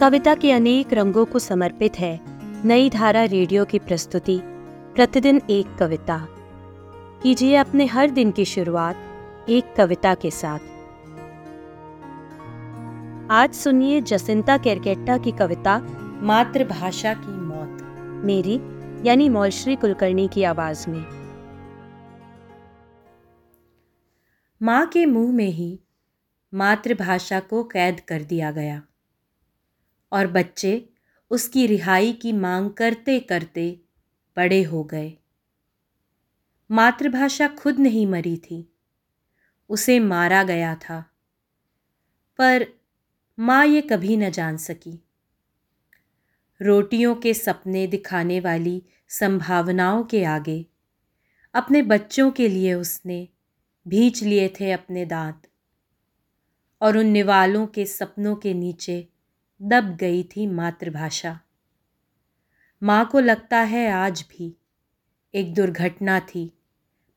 कविता के अनेक रंगों को समर्पित है। नई धारा रेडियो की प्रस्तुति, प्रतिदिन एक कविता। कीजिए अपने हर दिन की शुरुआत एक कविता के साथ। आज सुनिए जसिंता केरकेट्टा की कविता, मातृभाषा की मौत। मेरी, यानी मौलश्री कुलकर्णी की आवाज़ में। माँ के मुँह में ही मातृभाषा को कैद कर दिया गया। और बच्चे उसकी रिहाई की मांग करते करते बड़े हो गए। मातृभाषा खुद नहीं मरी थी। उसे मारा गया था। पर माँ ये कभी न जान सकी। रोटियों के सपने दिखाने वाली संभावनाओं के आगे अपने बच्चों के लिए उसने भींच लिए थे अपने दांत और उन निवालों के सपनों के नीचे दब गई थी मातृभाषा। माँ को लगता है आज भी एक दुर्घटना थी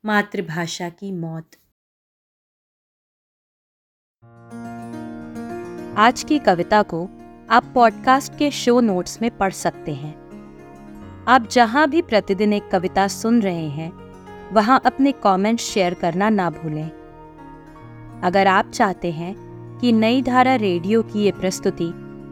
मातृभाषा की मौत। आज की कविता को आप पॉडकास्ट के शो नोट्स में पढ़ सकते हैं। आप जहाँ भी प्रतिदिन एक कविता सुन रहे हैं, वहाँ अपने कमेंट्स शेयर करना ना भूलें। अगर आप चाहते हैं कि नई धारा रेडियो की ये प्रस्तुति